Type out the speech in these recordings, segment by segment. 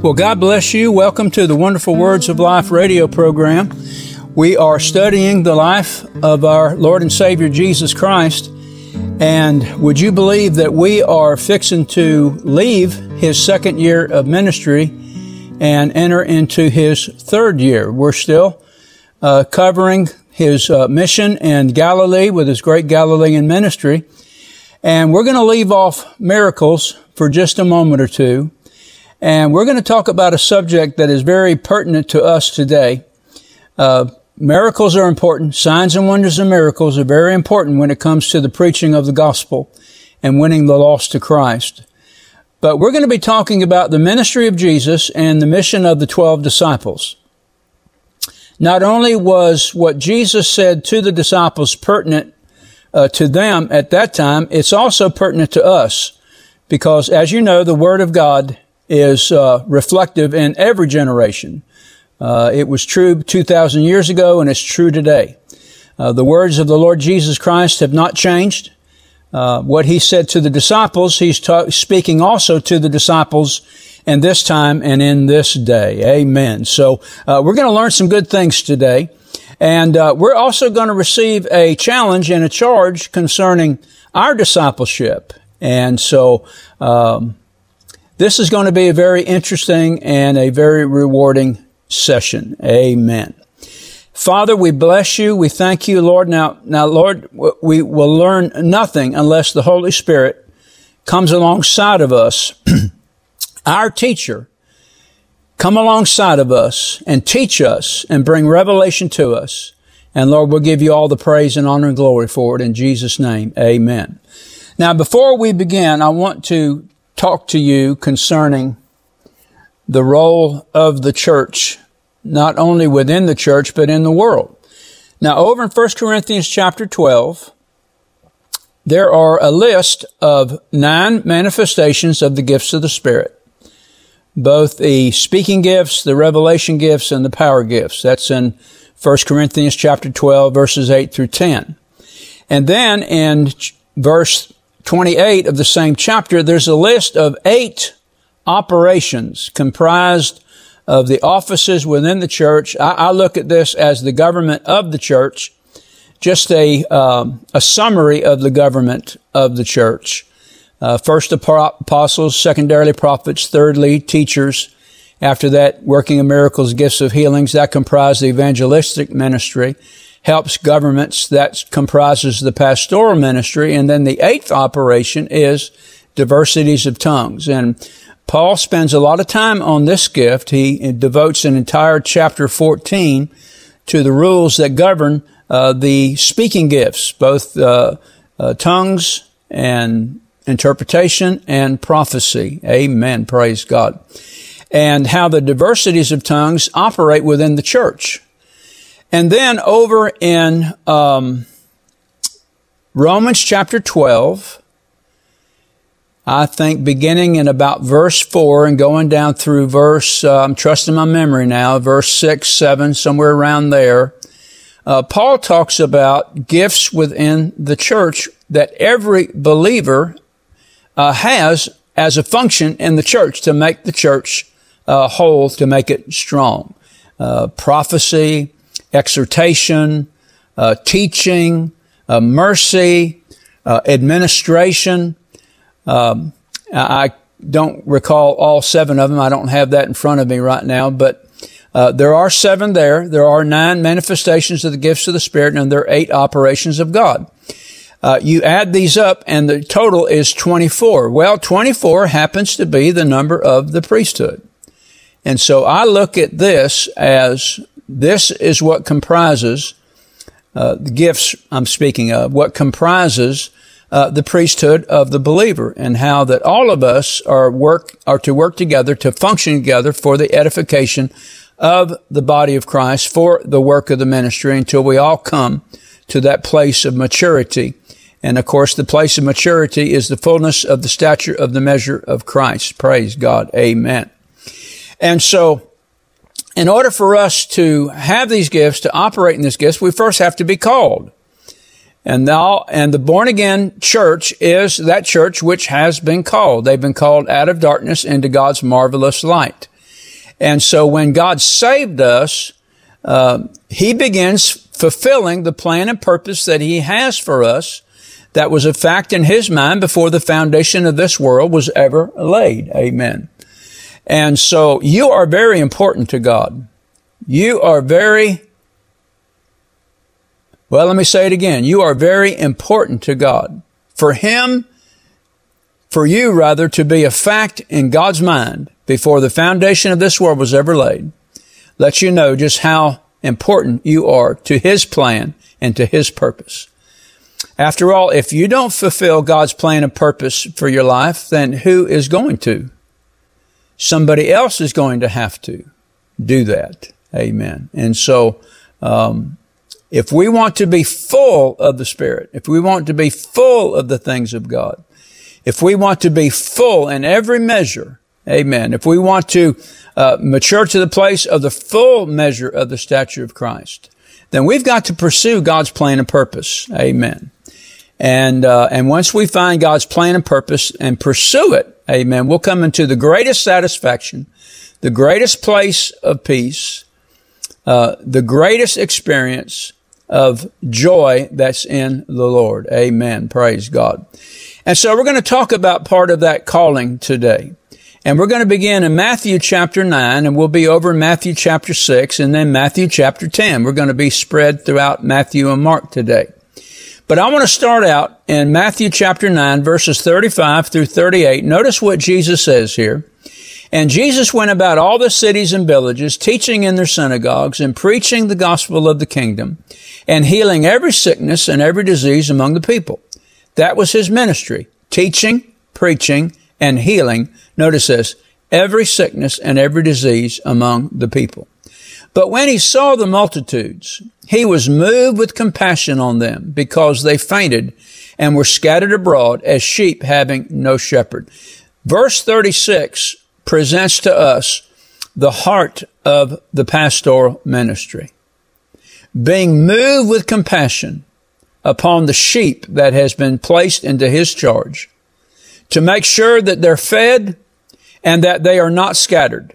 Well, God bless you. Welcome to the Wonderful Words of Life radio program. We are studying the life of our Lord and Savior Jesus Christ. And would you believe that we are fixing to leave his second year of ministry and enter into his third year? We're still uh, covering his uh, mission in Galilee with his great Galilean ministry. And we're going to leave off miracles for just a moment or two. And we're going to talk about a subject that is very pertinent to us today. Uh, miracles are important. Signs and wonders and miracles are very important when it comes to the preaching of the gospel and winning the lost to Christ. But we're going to be talking about the ministry of Jesus and the mission of the 12 disciples. Not only was what Jesus said to the disciples pertinent uh, to them at that time, it's also pertinent to us because, as you know, the Word of God is uh, reflective in every generation. Uh, it was true 2,000 years ago and it's true today. Uh, the words of the Lord Jesus Christ have not changed. Uh, what he said to the disciples, he's ta- speaking also to the disciples and this time and in this day. Amen. So uh, we're going to learn some good things today. And uh, we're also going to receive a challenge and a charge concerning our discipleship. And so um, this is going to be a very interesting and a very rewarding session. Amen. Father, we bless you. We thank you, Lord. Now, now, Lord, we will learn nothing unless the Holy Spirit comes alongside of us, our teacher, come alongside of us and teach us and bring revelation to us. And Lord, we'll give you all the praise and honor and glory for it in Jesus' name. Amen. Now, before we begin, I want to talk to you concerning the role of the church, not only within the church, but in the world. Now, over in 1 Corinthians chapter 12, there are a list of nine manifestations of the gifts of the Spirit. Both the speaking gifts, the revelation gifts, and the power gifts. That's in 1 Corinthians chapter 12, verses 8 through 10. And then in verse 28 of the same chapter, there's a list of eight operations comprised of the offices within the church. I, I look at this as the government of the church, just a, um, a summary of the government of the church. Uh, first apostles, secondarily prophets, thirdly teachers. After that, working of miracles, gifts of healings, that comprise the evangelistic ministry helps governments. That comprises the pastoral ministry. And then the eighth operation is diversities of tongues. And Paul spends a lot of time on this gift. He devotes an entire chapter 14 to the rules that govern uh, the speaking gifts, both uh, uh, tongues and interpretation and prophecy. Amen. Praise God. And how the diversities of tongues operate within the church. And then over in um, Romans chapter 12, I think beginning in about verse 4 and going down through verse, uh, I'm trusting my memory now, verse 6, 7, somewhere around there, uh, Paul talks about gifts within the church that every believer uh, has as a function in the church to make the church uh, whole, to make it strong. Uh, prophecy, exhortation, uh, teaching, uh, mercy, uh, administration. Um, I don't recall all seven of them. I don't have that in front of me right now, but uh, there are seven there. There are nine manifestations of the gifts of the Spirit, and there are eight operations of God. Uh, you add these up, and the total is 24. Well, 24 happens to be the number of the priesthood. And so I look at this as this is what comprises uh, the gifts I'm speaking of, what comprises uh, the priesthood of the believer, and how that all of us are work are to work together to function together for the edification of the body of Christ, for the work of the ministry, until we all come to that place of maturity. And of course, the place of maturity is the fullness of the stature of the measure of Christ. Praise God. Amen. And so, in order for us to have these gifts, to operate in these gifts, we first have to be called. And now, and the born again church is that church which has been called. They've been called out of darkness into God's marvelous light. And so when God saved us, uh, He begins fulfilling the plan and purpose that He has for us that was a fact in His mind before the foundation of this world was ever laid. Amen. And so you are very important to God. You are very, well, let me say it again. You are very important to God. For Him, for you rather, to be a fact in God's mind before the foundation of this world was ever laid, lets you know just how important you are to His plan and to His purpose. After all, if you don't fulfill God's plan and purpose for your life, then who is going to? Somebody else is going to have to do that. Amen. And so, um, if we want to be full of the Spirit, if we want to be full of the things of God, if we want to be full in every measure, amen. If we want to uh, mature to the place of the full measure of the stature of Christ, then we've got to pursue God's plan and purpose. Amen. And uh, and once we find God's plan and purpose and pursue it, amen, we'll come into the greatest satisfaction, the greatest place of peace, uh, the greatest experience of joy that's in the Lord. Amen. Praise God. And so we're going to talk about part of that calling today. And we're going to begin in Matthew chapter 9 and we'll be over in Matthew chapter 6 and then Matthew chapter 10. We're going to be spread throughout Matthew and Mark today. But I want to start out in Matthew chapter 9 verses 35 through 38. Notice what Jesus says here. And Jesus went about all the cities and villages, teaching in their synagogues and preaching the gospel of the kingdom and healing every sickness and every disease among the people. That was his ministry, teaching, preaching, and healing. Notice this, every sickness and every disease among the people. But when he saw the multitudes, he was moved with compassion on them because they fainted and were scattered abroad as sheep having no shepherd. Verse 36 presents to us the heart of the pastoral ministry. Being moved with compassion upon the sheep that has been placed into his charge to make sure that they're fed and that they are not scattered.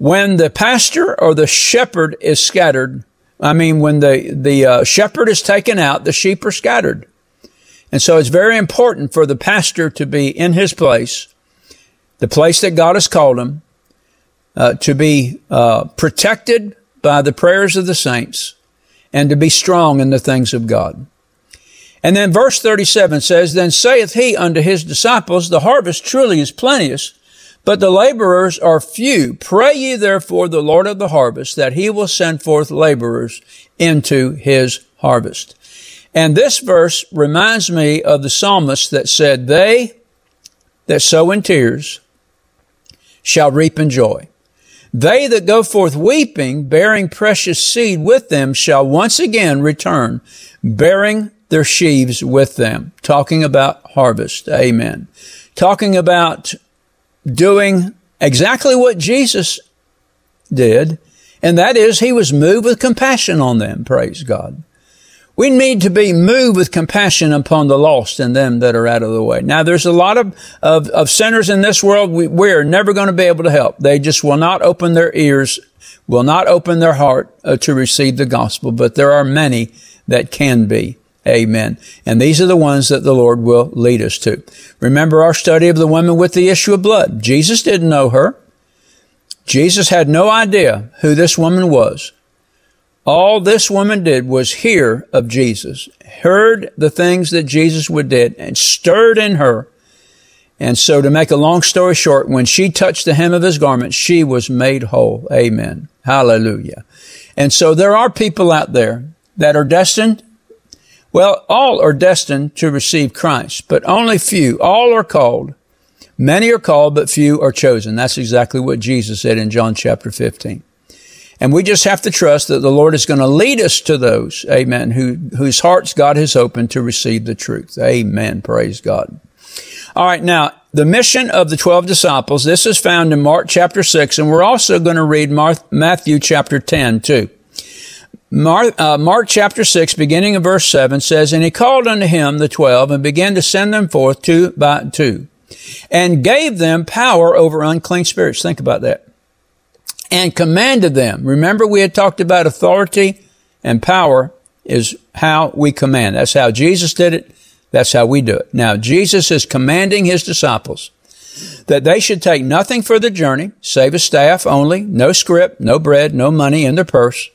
When the pastor or the shepherd is scattered, I mean, when the, the uh, shepherd is taken out, the sheep are scattered. And so it's very important for the pastor to be in his place the place that God has called him, uh, to be uh, protected by the prayers of the saints, and to be strong in the things of God. And then verse 37 says, Then saith he unto his disciples, The harvest truly is plenteous, but the laborers are few. Pray ye therefore the Lord of the harvest that he will send forth laborers into his harvest. And this verse reminds me of the psalmist that said, They that sow in tears shall reap in joy. They that go forth weeping, bearing precious seed with them, shall once again return, bearing their sheaves with them. Talking about harvest. Amen. Talking about doing exactly what Jesus did, and that is he was moved with compassion on them. Praise God. We need to be moved with compassion upon the lost and them that are out of the way. Now, there's a lot of, of, of sinners in this world we, we're never going to be able to help. They just will not open their ears, will not open their heart uh, to receive the gospel, but there are many that can be. Amen. And these are the ones that the Lord will lead us to. Remember our study of the woman with the issue of blood. Jesus didn't know her. Jesus had no idea who this woman was. All this woman did was hear of Jesus, heard the things that Jesus would did, and stirred in her. And so to make a long story short, when she touched the hem of his garment, she was made whole. Amen. Hallelujah. And so there are people out there that are destined. Well, all are destined to receive Christ, but only few. All are called. Many are called, but few are chosen. That's exactly what Jesus said in John chapter 15. And we just have to trust that the Lord is going to lead us to those, amen, who, whose hearts God has opened to receive the truth. Amen. Praise God. All right. Now, the mission of the 12 disciples, this is found in Mark chapter 6, and we're also going to read Matthew chapter 10 too. Mark, uh, Mark chapter 6, beginning of verse 7 says, And he called unto him the twelve and began to send them forth two by two and gave them power over unclean spirits. Think about that and commanded them. Remember we had talked about authority and power is how we command. That's how Jesus did it. That's how we do it. Now, Jesus is commanding his disciples that they should take nothing for the journey, save a staff only, no scrip, no bread, no money in their purse,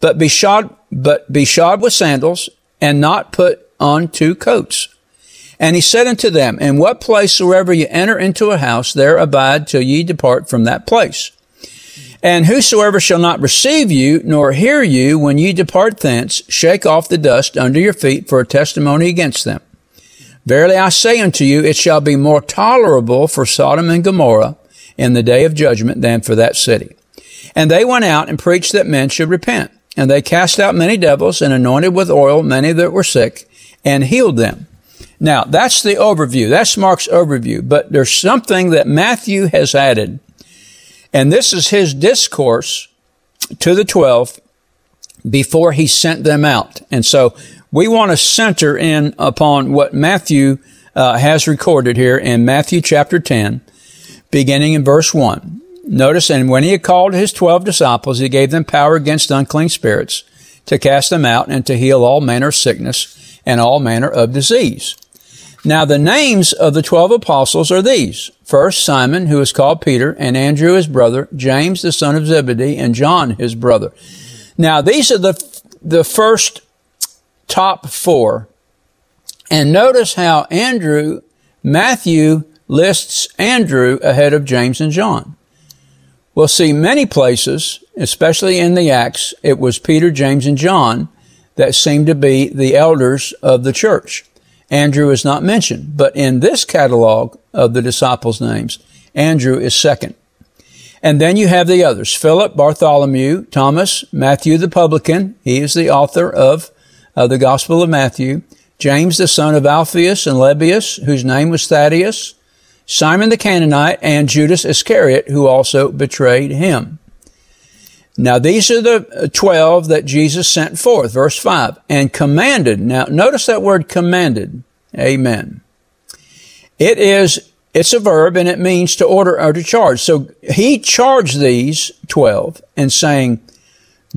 but be shod, but be shod with sandals and not put on two coats. And he said unto them, In what place soever ye enter into a house, there abide till ye depart from that place. And whosoever shall not receive you, nor hear you when ye depart thence, shake off the dust under your feet for a testimony against them. Verily I say unto you, it shall be more tolerable for Sodom and Gomorrah in the day of judgment than for that city. And they went out and preached that men should repent. And they cast out many devils and anointed with oil many that were sick and healed them. Now, that's the overview. That's Mark's overview. But there's something that Matthew has added and this is his discourse to the 12 before he sent them out. And so we want to center in upon what Matthew uh, has recorded here in Matthew chapter 10, beginning in verse 1. Notice, and when he had called his 12 disciples, he gave them power against unclean spirits to cast them out and to heal all manner of sickness and all manner of disease. Now the names of the twelve apostles are these. First, Simon, who is called Peter, and Andrew his brother, James the son of Zebedee, and John his brother. Now these are the, the first top four. And notice how Andrew, Matthew lists Andrew ahead of James and John. We'll see many places, especially in the Acts, it was Peter, James, and John that seemed to be the elders of the church. Andrew is not mentioned, but in this catalog of the disciples' names, Andrew is second. And then you have the others, Philip, Bartholomew, Thomas, Matthew the publican. He is the author of uh, the Gospel of Matthew. James, the son of Alphaeus and Lebbaeus, whose name was Thaddeus. Simon the Canaanite and Judas Iscariot, who also betrayed him. Now these are the uh, 12 that Jesus sent forth, verse 5, and commanded. Now notice that word commanded. Amen. It is, it's a verb and it means to order or to charge. So he charged these 12 and saying,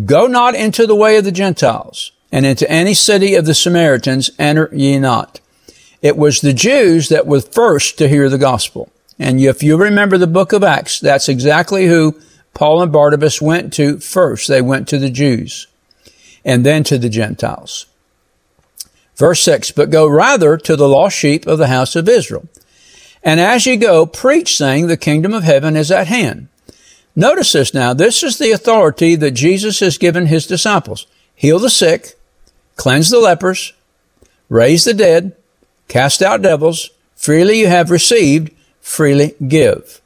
go not into the way of the Gentiles and into any city of the Samaritans enter ye not. It was the Jews that were first to hear the gospel. And if you remember the book of Acts, that's exactly who Paul and Barnabas went to first. They went to the Jews and then to the Gentiles. Verse 6, but go rather to the lost sheep of the house of Israel. And as you go, preach saying the kingdom of heaven is at hand. Notice this now. This is the authority that Jesus has given his disciples. Heal the sick, cleanse the lepers, raise the dead, cast out devils. Freely you have received, freely give.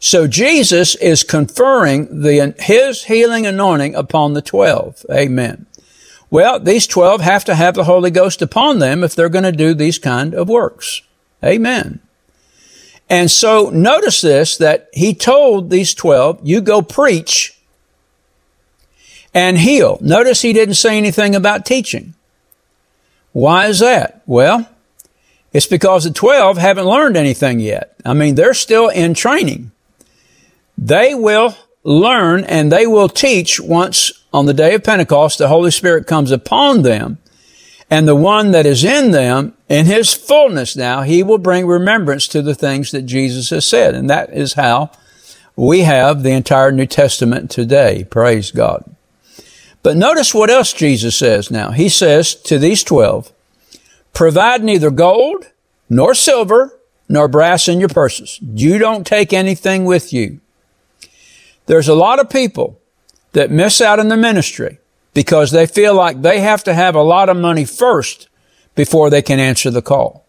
So Jesus is conferring the, his healing anointing upon the 12. Amen. Well, these 12 have to have the Holy Ghost upon them if they're going to do these kind of works. Amen. And so notice this, that he told these 12, you go preach and heal. Notice he didn't say anything about teaching. Why is that? Well, it's because the 12 haven't learned anything yet. I mean, they're still in training. They will learn and they will teach once on the day of Pentecost the Holy Spirit comes upon them. And the one that is in them, in his fullness now, he will bring remembrance to the things that Jesus has said. And that is how we have the entire New Testament today. Praise God. But notice what else Jesus says now. He says to these 12, provide neither gold nor silver nor brass in your purses. You don't take anything with you. There's a lot of people that miss out in the ministry because they feel like they have to have a lot of money first before they can answer the call.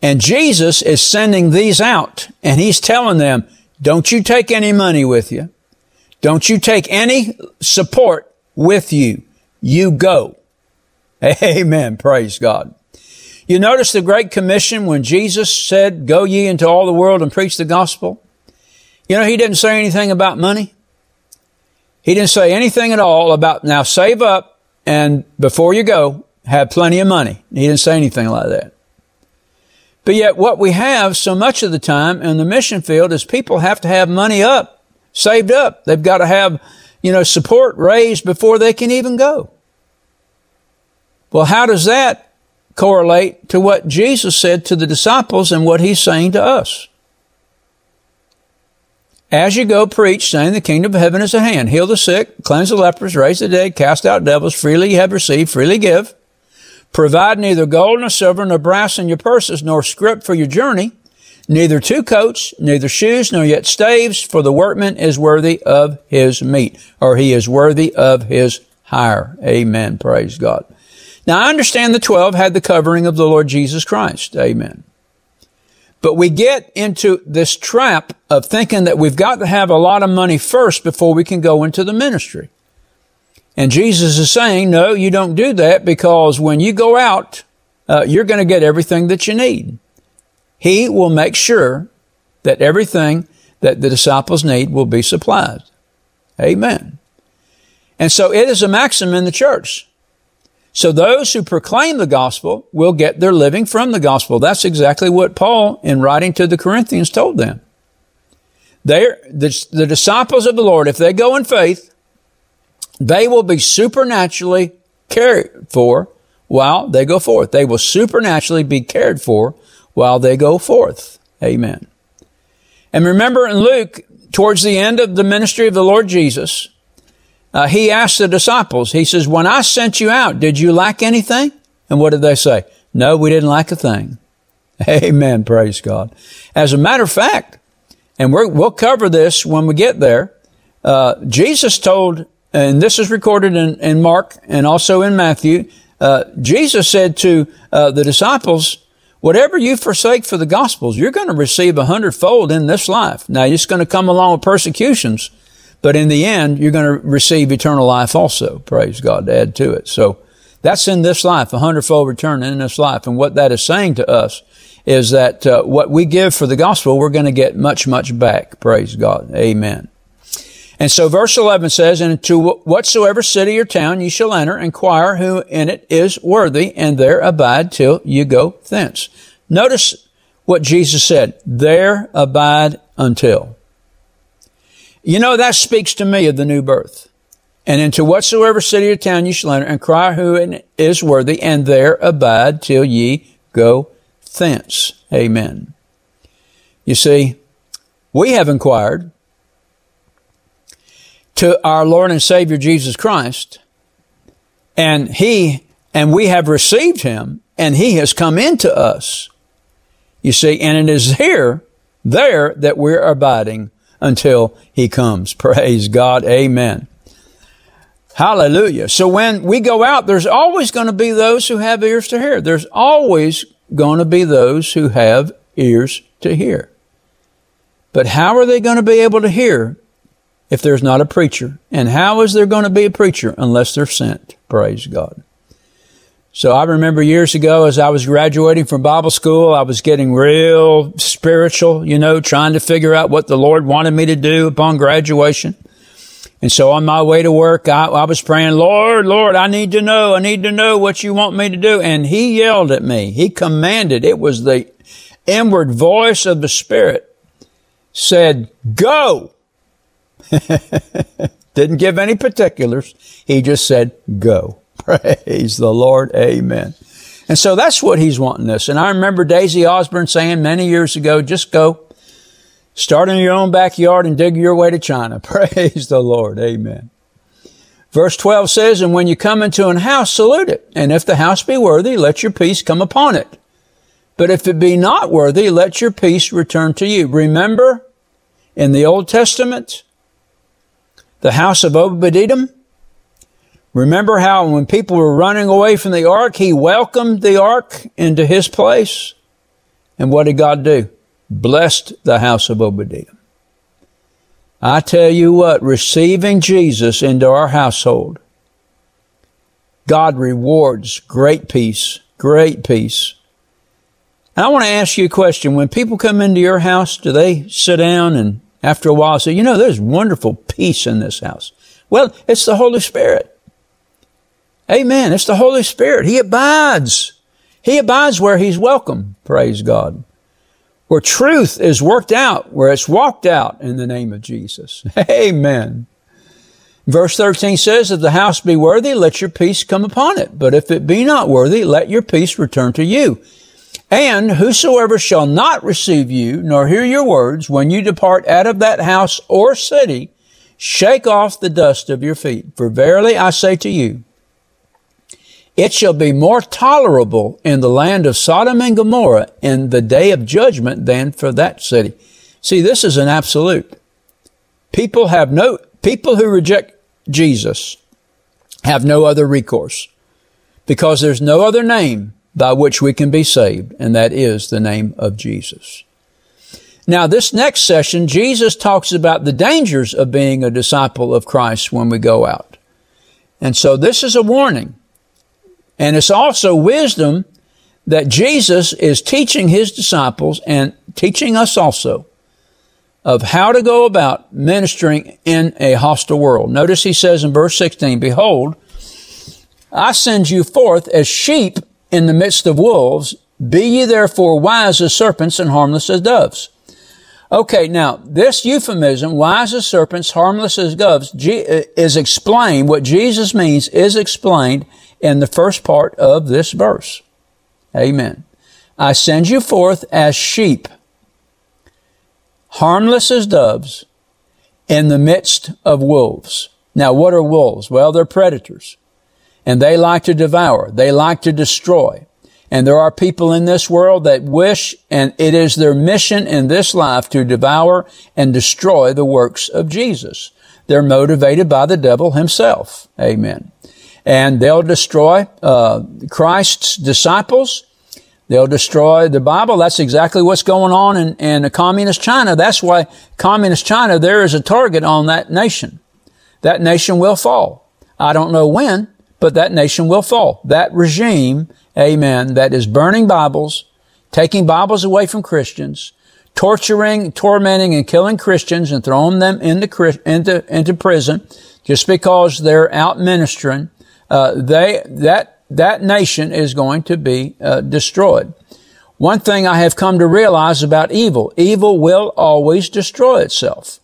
And Jesus is sending these out and he's telling them, don't you take any money with you. Don't you take any support with you. You go. Amen. Praise God. You notice the Great Commission when Jesus said, go ye into all the world and preach the gospel? You know, he didn't say anything about money. He didn't say anything at all about now save up and before you go, have plenty of money. He didn't say anything like that. But yet what we have so much of the time in the mission field is people have to have money up saved up. They've got to have, you know, support raised before they can even go. Well, how does that correlate to what Jesus said to the disciples and what he's saying to us? As you go, preach, saying the kingdom of heaven is at hand. Heal the sick, cleanse the lepers, raise the dead, cast out devils. Freely you have received, freely give. Provide neither gold nor silver nor brass in your purses, nor scrip for your journey, neither two coats, neither shoes, nor yet staves, for the workman is worthy of his meat, or he is worthy of his hire. Amen. Praise God. Now I understand the twelve had the covering of the Lord Jesus Christ. Amen. But we get into this trap of thinking that we've got to have a lot of money first before we can go into the ministry. And Jesus is saying, no, you don't do that because when you go out, uh, you're going to get everything that you need. He will make sure that everything that the disciples need will be supplied. Amen. And so it is a maxim in the church so those who proclaim the gospel will get their living from the gospel. That's exactly what Paul, in writing to the Corinthians, told them. They're, the, the disciples of the Lord, if they go in faith, they will be supernaturally cared for while they go forth. They will supernaturally be cared for while they go forth. Amen. And remember in Luke, towards the end of the ministry of the Lord Jesus, uh, he asked the disciples, he says, when I sent you out, did you lack anything? And what did they say? No, we didn't lack a thing. Amen. Praise God. As a matter of fact, and we will cover this when we get there, uh, Jesus told, and this is recorded in, in Mark and also in Matthew, uh, Jesus said to uh, the disciples, whatever you forsake for the gospels, you're going to receive a hundredfold in this life. Now, it's going to come along with persecutions, but in the end, you're going to receive eternal life also. Praise God to add to it. So that's in this life, a hundredfold return in this life. And what that is saying to us is that uh, what we give for the gospel, we're going to get much, much back. Praise God. Amen. And so verse 11 says, And to whatsoever city or town ye shall enter, inquire who in it is worthy, and there abide till you go thence. Notice what Jesus said, there abide until. You know, that speaks to me of the new birth. And into whatsoever city or town ye shall enter, and cry who is worthy, and there abide till ye go thence. Amen. You see, we have inquired to our Lord and Savior Jesus Christ, and He, and we have received Him, and He has come into us. You see, and it is here, there, that we're abiding until he comes. Praise God. Amen. Hallelujah. So when we go out, there's always going to be those who have ears to hear. There's always going to be those who have ears to hear. But how are they going to be able to hear if there's not a preacher? And how is there going to be a preacher unless they're sent? Praise God. So I remember years ago as I was graduating from Bible school, I was getting real spiritual, you know, trying to figure out what the Lord wanted me to do upon graduation. And so on my way to work, I, I, was praying, Lord, Lord, I need to know, I need to know what you want me to do. And he yelled at me. He commanded. It was the inward voice of the Spirit said, go. Didn't give any particulars. He just said, go. Praise the Lord. Amen. And so that's what he's wanting us. And I remember Daisy Osborn saying many years ago, just go, start in your own backyard and dig your way to China. Praise the Lord. Amen. Verse 12 says, And when you come into an house, salute it. And if the house be worthy, let your peace come upon it. But if it be not worthy, let your peace return to you. Remember, in the Old Testament, the house of Obed-Edom, Remember how when people were running away from the ark, he welcomed the ark into his place? And what did God do? Blessed the house of Obadiah. I tell you what, receiving Jesus into our household, God rewards great peace, great peace. And I want to ask you a question. When people come into your house, do they sit down and after a while say, you know, there's wonderful peace in this house? Well, it's the Holy Spirit. Amen. It's the Holy Spirit. He abides. He abides where He's welcome. Praise God. where truth is worked out, where it's walked out in the name of Jesus. Amen. Verse 13 says, If the house be worthy, let your peace come upon it. But if it be not worthy, let your peace return to you. And whosoever shall not receive you, nor hear your words, when you depart out of that house or city, shake off the dust of your feet. For verily I say to you, it shall be more tolerable in the land of Sodom and Gomorrah in the day of judgment than for that city. See, this is an absolute. People have no, people who reject Jesus have no other recourse because there's no other name by which we can be saved, and that is the name of Jesus. Now, this next session, Jesus talks about the dangers of being a disciple of Christ when we go out. And so this is a warning. And it's also wisdom that Jesus is teaching his disciples and teaching us also of how to go about ministering in a hostile world. Notice he says in verse 16, Behold, I send you forth as sheep in the midst of wolves. Be ye therefore wise as serpents and harmless as doves. Okay, now this euphemism, wise as serpents, harmless as doves, is explained. What Jesus means is explained in the first part of this verse. Amen. I send you forth as sheep, harmless as doves, in the midst of wolves. Now, what are wolves? Well, they're predators. And they like to devour. They like to destroy. And there are people in this world that wish, and it is their mission in this life to devour and destroy the works of Jesus. They're motivated by the devil himself. Amen and they'll destroy uh, Christ's disciples. They'll destroy the Bible. That's exactly what's going on in, in communist China. That's why communist China, there is a target on that nation. That nation will fall. I don't know when, but that nation will fall. That regime, amen, that is burning Bibles, taking Bibles away from Christians, torturing, tormenting, and killing Christians and throwing them into, into, into prison just because they're out ministering uh, they that that nation is going to be uh, destroyed. One thing I have come to realize about evil: evil will always destroy itself.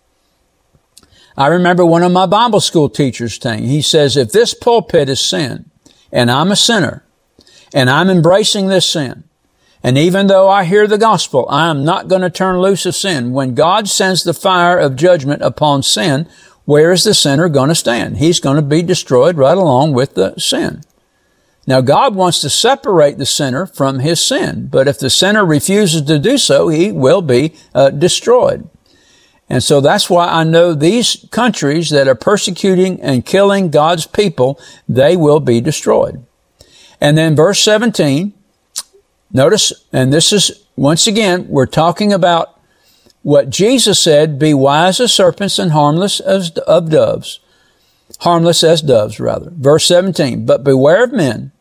I remember one of my Bible school teachers saying, he says, if this pulpit is sin, and I'm a sinner, and I'm embracing this sin, and even though I hear the gospel, I am not going to turn loose of sin. When God sends the fire of judgment upon sin, where is the sinner going to stand? He's going to be destroyed right along with the sin. Now, God wants to separate the sinner from his sin, but if the sinner refuses to do so, he will be uh, destroyed. And so that's why I know these countries that are persecuting and killing God's people, they will be destroyed. And then verse 17, notice, and this is, once again, we're talking about what Jesus said, be wise as serpents and harmless as of doves. Harmless as doves, rather. Verse 17, but beware of men,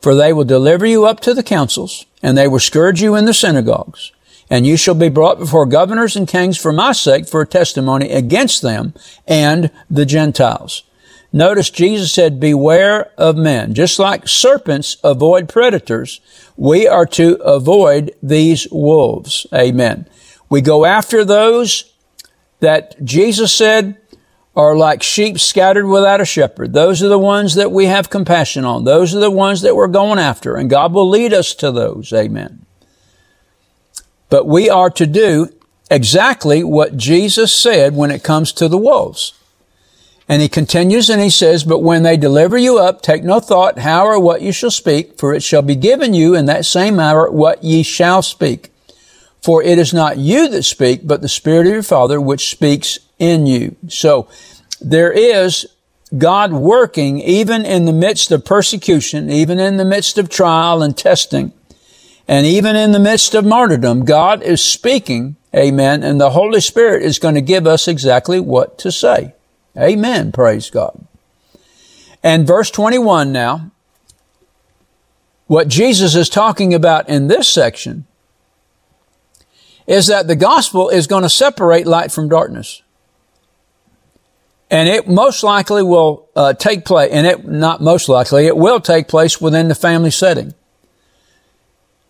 for they will deliver you up to the councils, and they will scourge you in the synagogues. And you shall be brought before governors and kings for my sake for a testimony against them and the Gentiles. Notice Jesus said, beware of men. Just like serpents avoid predators, we are to avoid these wolves. Amen. We go after those that Jesus said are like sheep scattered without a shepherd. Those are the ones that we have compassion on. Those are the ones that we're going after, and God will lead us to those. Amen. But we are to do exactly what Jesus said when it comes to the wolves. And he continues and he says, But when they deliver you up, take no thought how or what you shall speak, for it shall be given you in that same hour what ye shall speak. For it is not you that speak, but the Spirit of your Father which speaks in you. So there is God working even in the midst of persecution, even in the midst of trial and testing, and even in the midst of martyrdom. God is speaking, amen, and the Holy Spirit is going to give us exactly what to say. Amen. Praise God. And verse 21 now, what Jesus is talking about in this section is that the gospel is going to separate light from darkness. And it most likely will uh, take place, and it not most likely, it will take place within the family setting.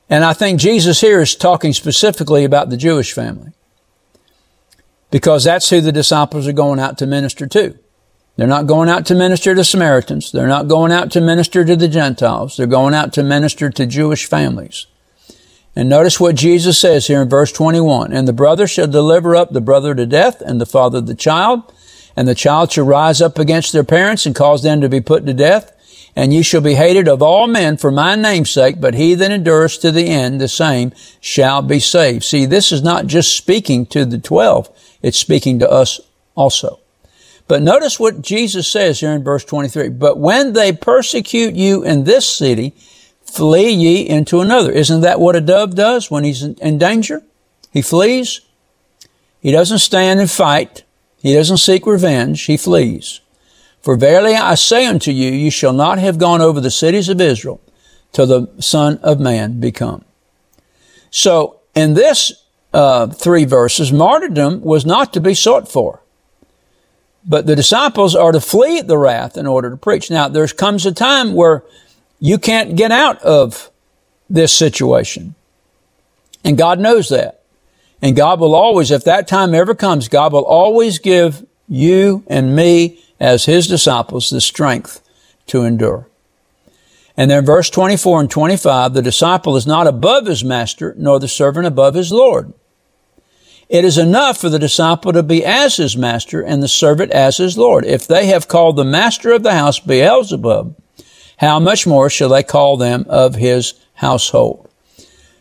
And I think Jesus here is talking specifically about the Jewish family. Because that's who the disciples are going out to minister to. They're not going out to minister to Samaritans. They're not going out to minister to the Gentiles. They're going out to minister to Jewish families. And notice what Jesus says here in verse 21. And the brother shall deliver up the brother to death and the father the child. And the child shall rise up against their parents and cause them to be put to death. And ye shall be hated of all men for my name's sake, but he that endures to the end, the same shall be saved. See, this is not just speaking to the twelve. It's speaking to us also. But notice what Jesus says here in verse 23. But when they persecute you in this city, flee ye into another. Isn't that what a dove does when he's in danger? He flees. He doesn't stand and fight. He doesn't seek revenge. He flees. For verily I say unto you, you shall not have gone over the cities of Israel till the Son of Man be come. So in this uh, three verses, martyrdom was not to be sought for. But the disciples are to flee the wrath in order to preach. Now, there comes a time where you can't get out of this situation. And God knows that. And God will always, if that time ever comes, God will always give you and me as His disciples the strength to endure. And then verse 24 and 25, the disciple is not above his master, nor the servant above his Lord. It is enough for the disciple to be as his master and the servant as his Lord. If they have called the master of the house Beelzebub, how much more shall they call them of his household?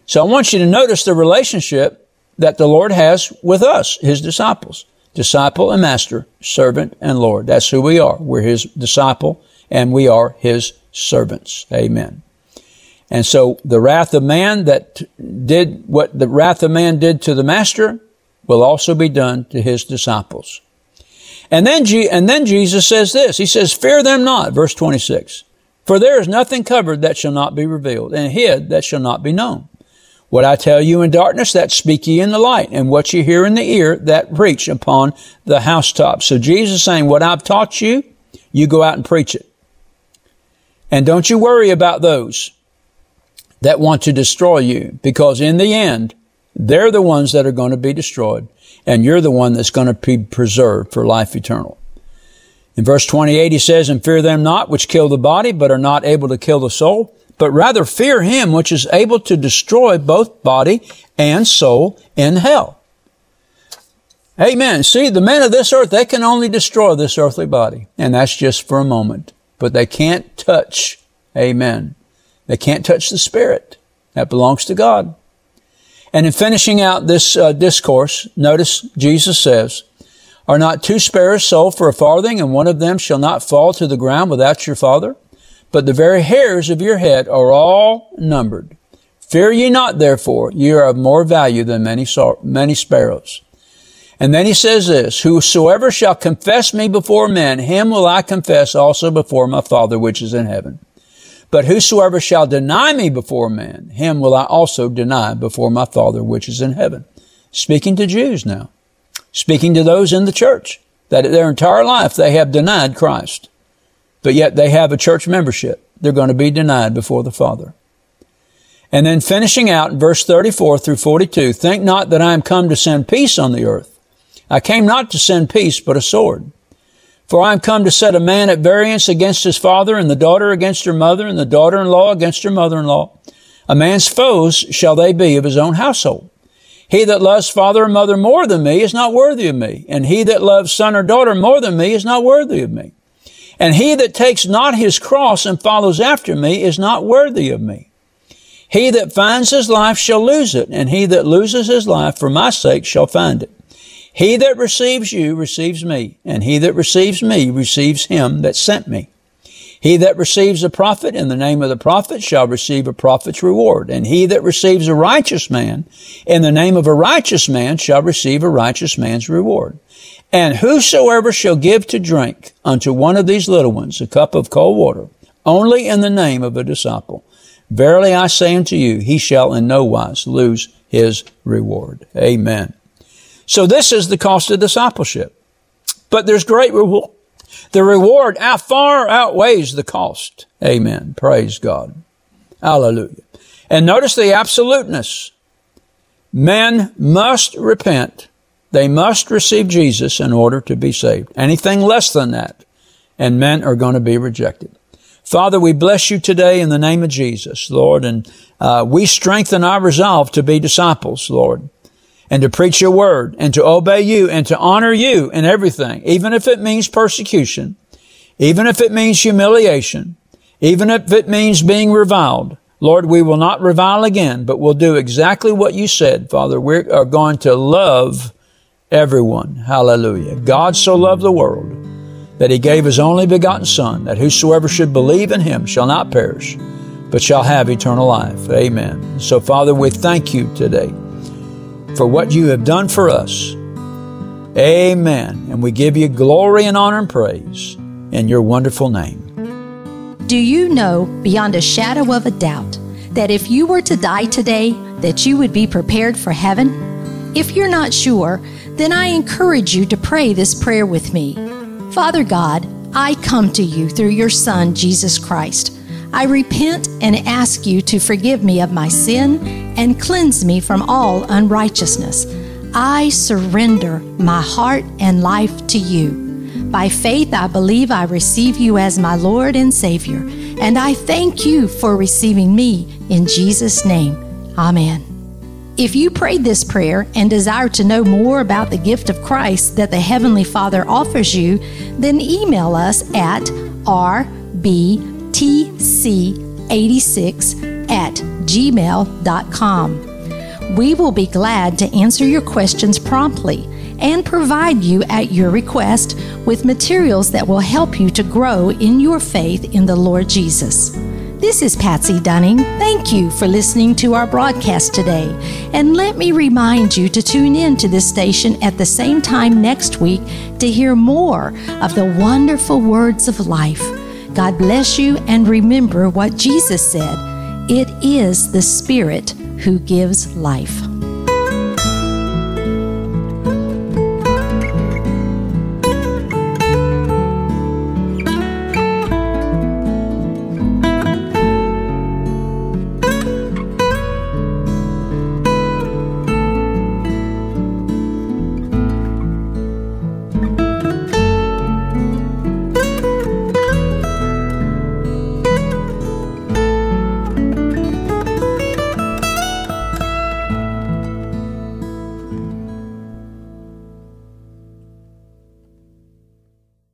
So I want you to notice the relationship that the Lord has with us, his disciples. Disciple and master, servant and Lord. That's who we are. We're his disciple and we are his servants. Amen. And so the wrath of man that did what the wrath of man did to the master will also be done to his disciples. And then, and then Jesus says this. He says, fear them not, verse 26. For there is nothing covered that shall not be revealed, and hid that shall not be known. What I tell you in darkness, that speak ye in the light, and what you hear in the ear, that preach upon the housetop. So Jesus is saying, what I've taught you, you go out and preach it. And don't you worry about those that want to destroy you, because in the end, they're the ones that are going to be destroyed, and you're the one that's going to be preserved for life eternal. In verse 28, he says, And fear them not which kill the body, but are not able to kill the soul, but rather fear him which is able to destroy both body and soul in hell. Amen. See, the men of this earth, they can only destroy this earthly body, and that's just for a moment. But they can't touch, amen. They can't touch the spirit. That belongs to God. And in finishing out this uh, discourse, notice Jesus says, are not two sparrows sold for a farthing, and one of them shall not fall to the ground without your father? But the very hairs of your head are all numbered. Fear ye not, therefore, ye are of more value than many, many sparrows. And then he says this, Whosoever shall confess me before men, him will I confess also before my Father which is in heaven. But whosoever shall deny me before men, him will I also deny before my Father which is in heaven. Speaking to Jews now speaking to those in the church that their entire life they have denied Christ, but yet they have a church membership. They're going to be denied before the Father. And then finishing out in verse 34 through 42, think not that I am come to send peace on the earth. I came not to send peace, but a sword. For I am come to set a man at variance against his father, and the daughter against her mother, and the daughter-in-law against her mother-in-law. A man's foes shall they be of his own household. He that loves father or mother more than me is not worthy of me. And he that loves son or daughter more than me is not worthy of me. And he that takes not his cross and follows after me is not worthy of me. He that finds his life shall lose it, and he that loses his life for my sake shall find it. He that receives you receives me, and he that receives me receives him that sent me. He that receives a prophet in the name of the prophet shall receive a prophet's reward. And he that receives a righteous man in the name of a righteous man shall receive a righteous man's reward. And whosoever shall give to drink unto one of these little ones a cup of cold water, only in the name of a disciple, verily I say unto you, he shall in no wise lose his reward. Amen. So this is the cost of discipleship. But there's great reward the reward far outweighs the cost. Amen. Praise God. Hallelujah. And notice the absoluteness. Men must repent. They must receive Jesus in order to be saved. Anything less than that, and men are going to be rejected. Father, we bless you today in the name of Jesus, Lord, and uh, we strengthen our resolve to be disciples, Lord, and to preach your word, and to obey you, and to honor you in everything, even if it means persecution, even if it means humiliation, even if it means being reviled. Lord, we will not revile again, but we'll do exactly what you said, Father. We are going to love everyone. Hallelujah. God so loved the world that he gave his only begotten Son, that whosoever should believe in him shall not perish, but shall have eternal life. Amen. So, Father, we thank you today for what you have done for us. Amen. And we give you glory and honor and praise in your wonderful name. Do you know beyond a shadow of a doubt that if you were to die today, that you would be prepared for heaven? If you're not sure, then I encourage you to pray this prayer with me. Father God, I come to you through your Son, Jesus Christ. I repent and ask you to forgive me of my sin and cleanse me from all unrighteousness. I surrender my heart and life to you. By faith, I believe I receive you as my Lord and Savior, and I thank you for receiving me in Jesus' name. Amen. If you prayed this prayer and desire to know more about the gift of Christ that the Heavenly Father offers you, then email us at rbtc86 at gmail.com. We will be glad to answer your questions promptly and provide you at your request with materials that will help you to grow in your faith in the Lord Jesus. This is Patsy Dunning. Thank you for listening to our broadcast today. And let me remind you to tune in to this station at the same time next week to hear more of the wonderful words of life. God bless you and remember what Jesus said it is the Spirit who gives life.